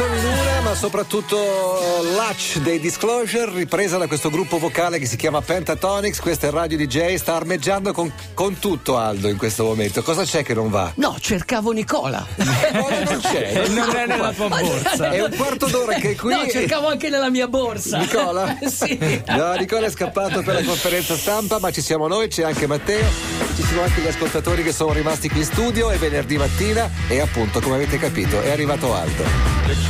Canzoni in una, ma soprattutto Latch dei Disclosure, ripresa da questo gruppo vocale che si chiama Pentatonics. Questo è Radio DJ, sta armeggiando con, con tutto Aldo in questo momento. Cosa c'è che non va? No, cercavo Nicola. Eh, non c'è. Non è nella tua borsa. È un quarto d'ora che è qui. No, cercavo anche nella mia borsa. Nicola? sì. No, Nicola è scappato per la conferenza stampa, ma ci siamo noi, c'è anche Matteo, ci sono anche gli ascoltatori che sono rimasti qui in studio, è venerdì mattina e appunto, come avete capito, è arrivato Aldo.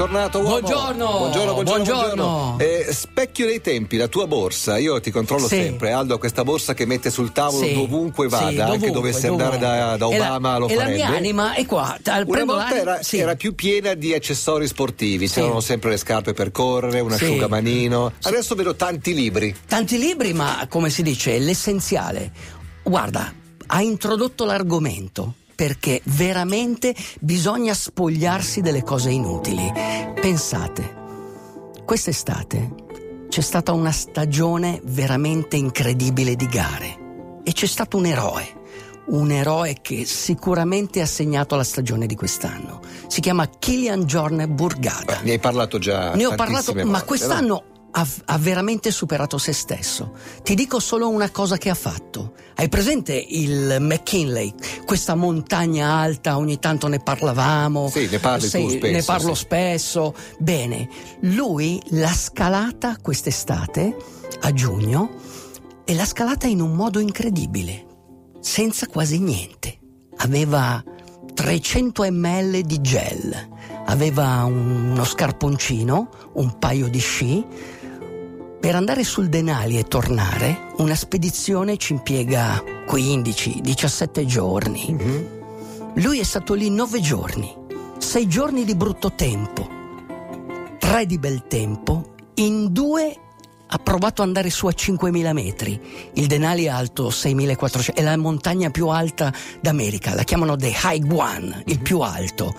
Bentornato uomo. Buongiorno. Buongiorno, buongiorno. Buongiorno. buongiorno. Eh, specchio dei tempi, la tua borsa, io ti controllo Sì. sempre. Aldo questa borsa che mette sul tavolo Sì. dovunque Sì, vada, anche dovunque, dovesse andare da, da Obama la, lo e la farebbe. mia anima è qua. Al- Una volta era, sì. era più piena di accessori sportivi, Sì. c'erano sempre le scarpe per correre, un Sì. asciugamanino. Adesso vedo tanti libri. Tanti libri, ma come si dice, l'essenziale. Guarda, ha introdotto l'argomento perché veramente bisogna spogliarsi delle cose inutili. Pensate, quest'estate c'è stata una stagione veramente incredibile di gare e c'è stato un eroe. Un eroe che sicuramente ha segnato la stagione di quest'anno. Si chiama Kilian Jorne Burgada. Ne hai parlato già. Ne ho parlato, tantissime ma volte, quest'anno ha, ha veramente superato se stesso. Ti dico solo una cosa che ha fatto. Hai presente il McKinley, questa montagna alta, ogni tanto ne parlavamo. Sì, ne parli tu spesso, Ne parlo sì. spesso. Bene, lui l'ha scalata quest'estate, a giugno, e l'ha scalata in un modo incredibile, senza quasi niente. Aveva 300 ml di gel, aveva uno scarponcino, un paio di sci. Per andare sul Denali e tornare, una spedizione ci impiega 15-17 giorni. Lui è stato lì 9 giorni, 6 giorni di brutto tempo, 3 di bel tempo, in due ha provato ad andare su a 5.000 metri. Il Denali è alto 6.400, è la montagna più alta d'America, la chiamano The High One, il più alto.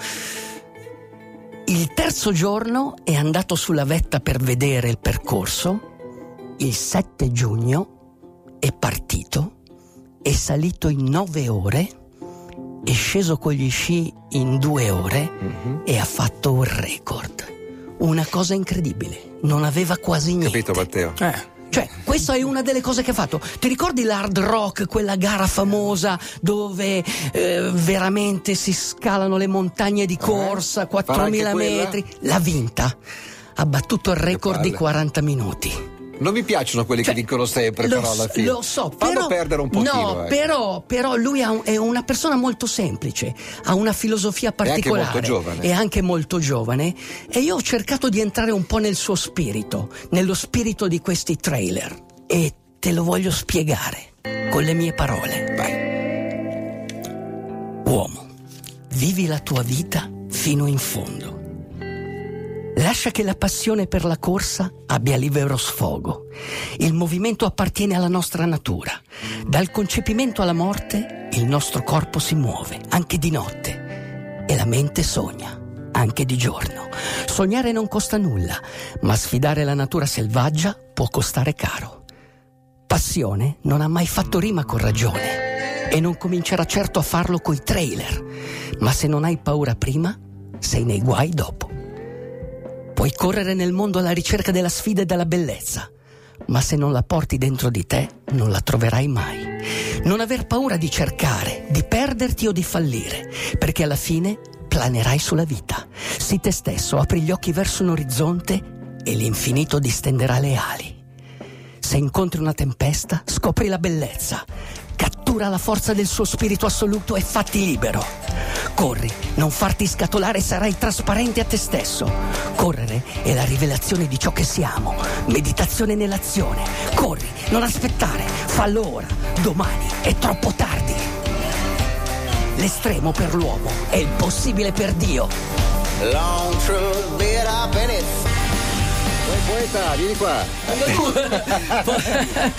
Il terzo giorno è andato sulla vetta per vedere il percorso, il 7 giugno è partito, è salito in 9 ore, è sceso con gli sci in 2 ore e ha fatto un record. Una cosa incredibile, non aveva quasi niente. Capito Matteo? Eh. Cioè, questa è una delle cose che ha fatto. Ti ricordi l'hard rock, quella gara famosa dove eh, veramente si scalano le montagne di corsa, Farà anche 4.000 quella? metri? L'ha vinta. Ha battuto il record di palle. 40 minuti. Non mi piacciono quelli Cioè, che vincono sempre, lo, però alla fine. lo so, Fallo però, perdere un pochino. No, ecco. però, però lui un- è una persona molto semplice, ha una filosofia anche particolare. molto giovane. È anche molto giovane. E io ho cercato di entrare un po' nel suo spirito, nello spirito di questi trailer. E te lo voglio spiegare con le mie parole. Vai. Uomo, vivi la tua vita fino in fondo. Lascia che la passione per la corsa abbia libero sfogo. Il movimento appartiene alla nostra natura. Dal concepimento alla morte il nostro corpo si muove, anche di notte, e la mente sogna, anche di giorno. Sognare non costa nulla, ma sfidare la natura selvaggia può costare caro. Passione non ha mai fatto rima con ragione e non comincerà certo a farlo coi trailer, ma se non hai paura prima, sei nei guai dopo. Puoi correre nel mondo alla ricerca della sfida e della bellezza, ma se non la porti dentro di te, non la troverai mai. Non aver paura di cercare, di perderti o di fallire, perché alla fine planerai sulla vita. Sii te stesso, apri gli occhi verso un orizzonte e l'infinito distenderà le ali. Se incontri una tempesta, scopri la bellezza. Cattura la forza del suo spirito assoluto e fatti libero. Corri, non farti scatolare sarai trasparente a te stesso. Correre è la rivelazione di ciò che siamo. Meditazione nell'azione. Corri, non aspettare, fallo ora. Domani è troppo tardi. L'estremo per l'uomo è il possibile per Dio. Long truth, bit I've been it. Poi poeta, vieni qua.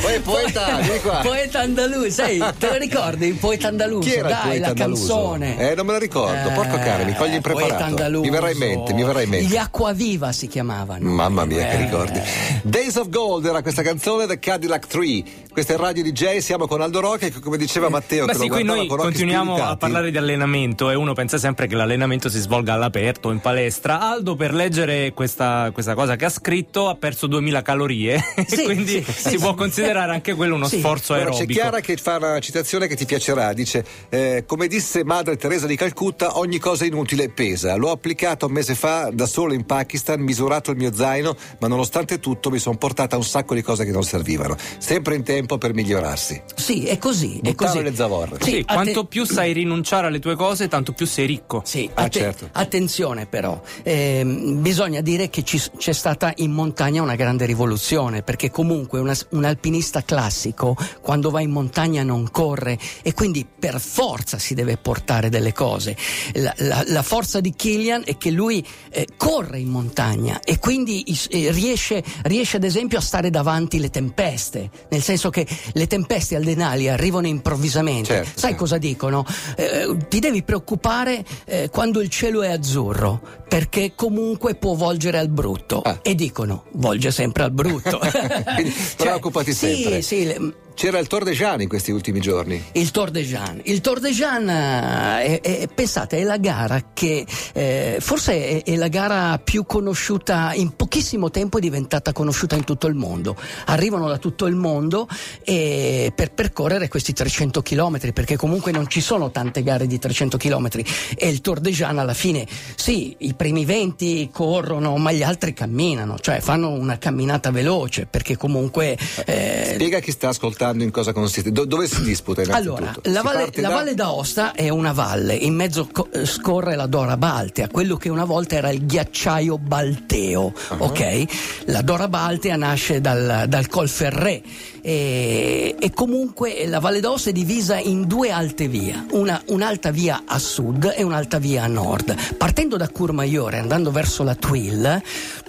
Poi poeta, vieni qua. Poeta andalù, sai, te lo ricordi il poeta andaluso? Chi era il Dai, poeta la andaluso? canzone. Eh, non me lo ricordo. Porco cane, mi cogli Eh, impreparato. Poeta andaluso. Mi verrà in mente, mi verrà in mente. Gli Acquaviva si chiamavano. Mamma mia, che Eh. ricordi. Days of Gold era questa canzone The Cadillac 3. Questa è Radio DJ, siamo con Aldo Rocca che come diceva Matteo Beh che sì, lo qui noi continuiamo a parlare di allenamento e uno pensa sempre che l'allenamento si svolga all'aperto, in palestra. Aldo per leggere questa, questa cosa che ha scritto ha perso 2000 calorie Sì, e quindi sì, si sì, può sì. considerare anche quello uno Sì. sforzo Allora, c'è aerobico. Chiara che fa una citazione che ti piacerà, dice eh, come disse madre Teresa di Calcutta ogni cosa inutile pesa, l'ho applicato un mese fa da solo in Pakistan, misurato il mio zaino ma nonostante tutto mi sono portata un sacco di cose che non servivano, sempre in tempo per migliorarsi. Sì, è così. È Buttare così. le zavorre. Sì, quanto più sai rinunciare alle tue cose, tanto più sei ricco. Sì, Ah, certo. attenzione però, ehm, bisogna dire che ci- c'è stata in montagna una grande rivoluzione, perché comunque una- un alpinista classico quando va in montagna non corre e quindi per forza si deve portare delle cose. La, la- la forza di Killian è che lui eh, corre in montagna e quindi eh, riesce, riesce ad esempio a stare davanti le tempeste, nel senso che le tempeste al Denali arrivano improvvisamente. Certo, Sai sì. cosa dicono? Eh, ti devi preoccupare eh, quando il cielo è azzurro, perché comunque può volgere al brutto. Ah. E dicono, volge sempre al brutto. Quindi preoccupati sì, sempre. Sì, le- C'era il Tour de Jean in questi ultimi giorni. il Tour de Jean. Il Tour de Jean, eh, è, è- pensate, è la gara che eh, forse è, è la gara più conosciuta in pochissimo tempo, è diventata conosciuta in tutto il mondo. Arrivano da tutto il mondo e per percorrere questi 300 km, perché comunque non ci sono tante gare di 300 km. E il Tour de Jean alla fine, sì, i primi 20 corrono, ma gli altri camminano, cioè fanno una camminata veloce, perché comunque... eh, Spiega chi sta ascoltando in cosa consiste. Do- dove si disputa allora, la valle, la da- Valle d'Aosta è una valle, in mezzo co- eh, scorre la Dora Baltea, quello che una volta era il ghiacciaio balteo, Ah. ok? La Dora Baltea nasce dal, dal Col Ferré e, e comunque la Valle d'Aosta è divisa in due alte vie, una, un'alta via a sud e un'alta via a nord. Partendo da Courmayeur e andando verso la Twill,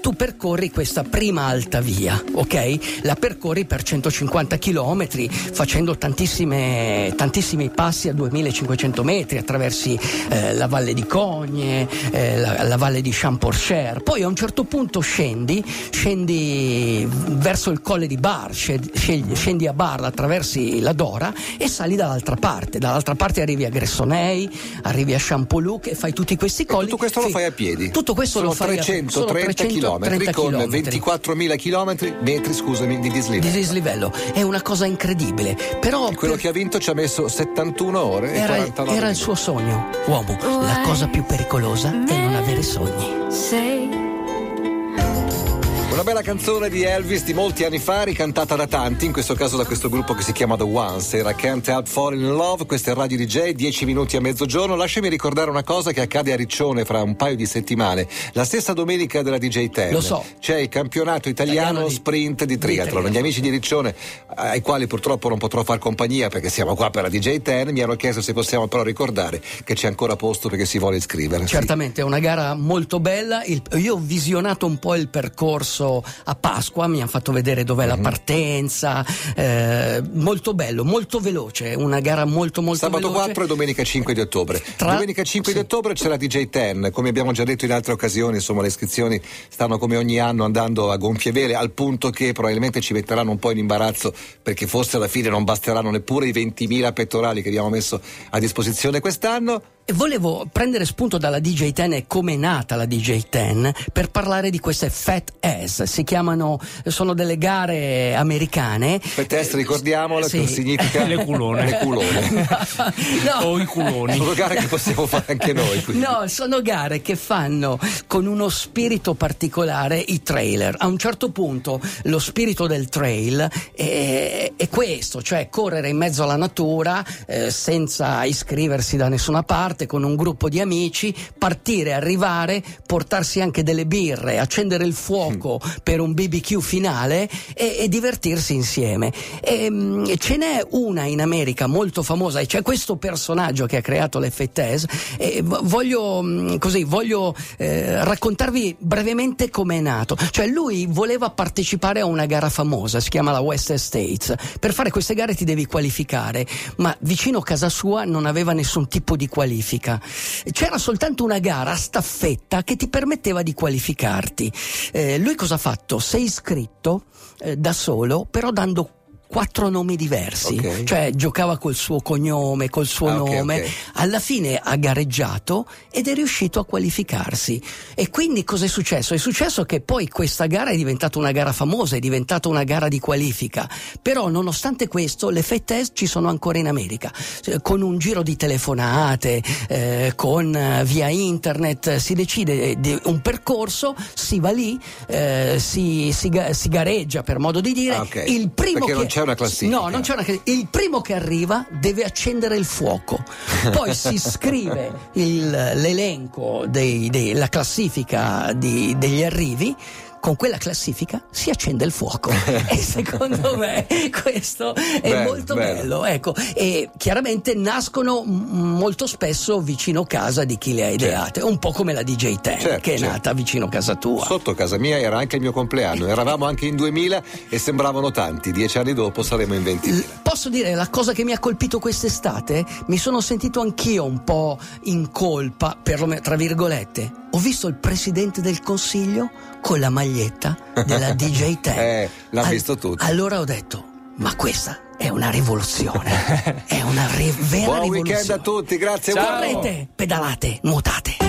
tu percorri questa prima alta via, ok? La percorri per 150 km facendo tantissimi passi a 2500 metri, attraversi eh, la valle di Cogne, eh, la, la valle di Champorcher. Poi a un certo punto scendi, scendi verso il colle di Bar, scendi, scendi- scendi a Bar, attraversi la Dora e sali dall'altra parte. Dall'altra parte arrivi a Gressonei, arrivi a Champoluc e fai tutti questi colli. Tutto questo lo Sì. fai a piedi. Tutto questo sono lo fai a piedi. Sono 330 km 330 con chilometri. 24.000 km metri, scusami, di dislivello. di dislivello. È una cosa incredibile. Però Quello per- che ha vinto ci ha messo 71 ore e era, 49 era il suo sogno. Uomo, la cosa più pericolosa è non avere sogni. Say Una bella canzone di Elvis di molti anni fa, ricantata da tanti, in questo caso da questo gruppo che si chiama The Ones. Era Can't Help Falling in Love, questo è Radio DJ, 10 minuti a mezzogiorno. Lasciami ricordare una cosa che accade a Riccione fra un paio di settimane. La stessa domenica della DJ 10 Lo so. c'è il campionato italiano Italiano di- sprint di triathlon. Gli amici di Riccione, ai quali purtroppo non potrò far compagnia perché siamo qua per la DJ 10, mi hanno chiesto se possiamo però ricordare che c'è ancora posto perché si vuole iscrivere. Sì. Certamente è una gara molto bella. Il- io ho visionato un po' il percorso a Pasqua, mi hanno fatto vedere dov'è Mhm. la partenza. eh, molto bello, molto veloce. Una gara molto molto Sabato veloce. 4 e domenica 5 di ottobre. Tra- Domenica 5 sì. di ottobre c'è la DJ 10, come abbiamo già detto in altre occasioni, insomma le iscrizioni stanno come ogni anno andando a gonfie vele, al punto che probabilmente ci metteranno un po' in imbarazzo perché forse alla fine non basteranno neppure i 20.000 pettorali che abbiamo messo a disposizione quest'anno. Volevo prendere spunto dalla DJ 10 e come è nata la DJ 10 per parlare di queste Fat Ass. Si chiamano, sono delle gare americane. Per test ricordiamolo Sì. che significa Le culone. Le culone. No. O i culoni. Sono gare che possiamo fare anche noi. quindi. No, sono gare che fanno con uno spirito particolare i trailer. A un certo punto lo spirito del trail è, è questo, cioè correre in mezzo alla natura eh, senza iscriversi da nessuna parte, parte con un gruppo di amici, partire, arrivare, portarsi anche delle birre, accendere il fuoco per un BBQ finale e, e divertirsi insieme. E, mh, ce n'è una in America molto famosa e c'è questo personaggio che ha creato l'Effettese e voglio, mh, così, voglio eh, raccontarvi brevemente come è nato. Cioè lui voleva partecipare a una gara famosa, si chiama la West States. Per fare queste gare ti devi qualificare, ma vicino a casa sua non aveva nessun tipo di qualifica. C'era soltanto una gara a staffetta che ti permetteva di qualificarti. Eh, lui cosa ha fatto? È iscritto eh, da solo, però dando quattro nomi diversi, Ok. cioè giocava col suo cognome, col suo Ah, nome, ok. alla fine ha gareggiato ed è riuscito a qualificarsi. E quindi cosa è successo? È successo che poi questa gara è diventata una gara famosa, è diventata una gara di qualifica. Però nonostante questo le Fettes ci sono ancora in America, Eh, con un giro di telefonate, eh, con eh, via internet, si decide di un percorso, si va lì, eh, si, si si gareggia per modo di dire. Ah. Il primo che- una classifica. No, non c'è una classifica. Il primo che arriva deve accendere il fuoco. Poi si scrive il- l'elenco della classifica di- degli arrivi. Con quella classifica si accende il fuoco e secondo me questo è Bello, molto bello. bello. Ecco. E chiaramente nascono molto spesso vicino casa di chi le ha ideate, un po' come la DJ Ten Certo, che è certo. nata vicino casa tua. Sotto casa mia era anche il mio compleanno, eravamo anche in 2000 e sembravano tanti, dieci anni dopo saremo in 20.000. Posso dire la cosa che mi ha colpito quest'estate? Mi sono sentito anch'io un po' in colpa, perlomeno tra virgolette. Ho visto il presidente del consiglio con la maglietta della DJ Ten. Eh, l'ha visto tutti. Allora ho detto, ma questa è una rivoluzione. è una ri- vera Buon rivoluzione. weekend a tutti, grazie. Ciao. Correte, pedalate, nuotate.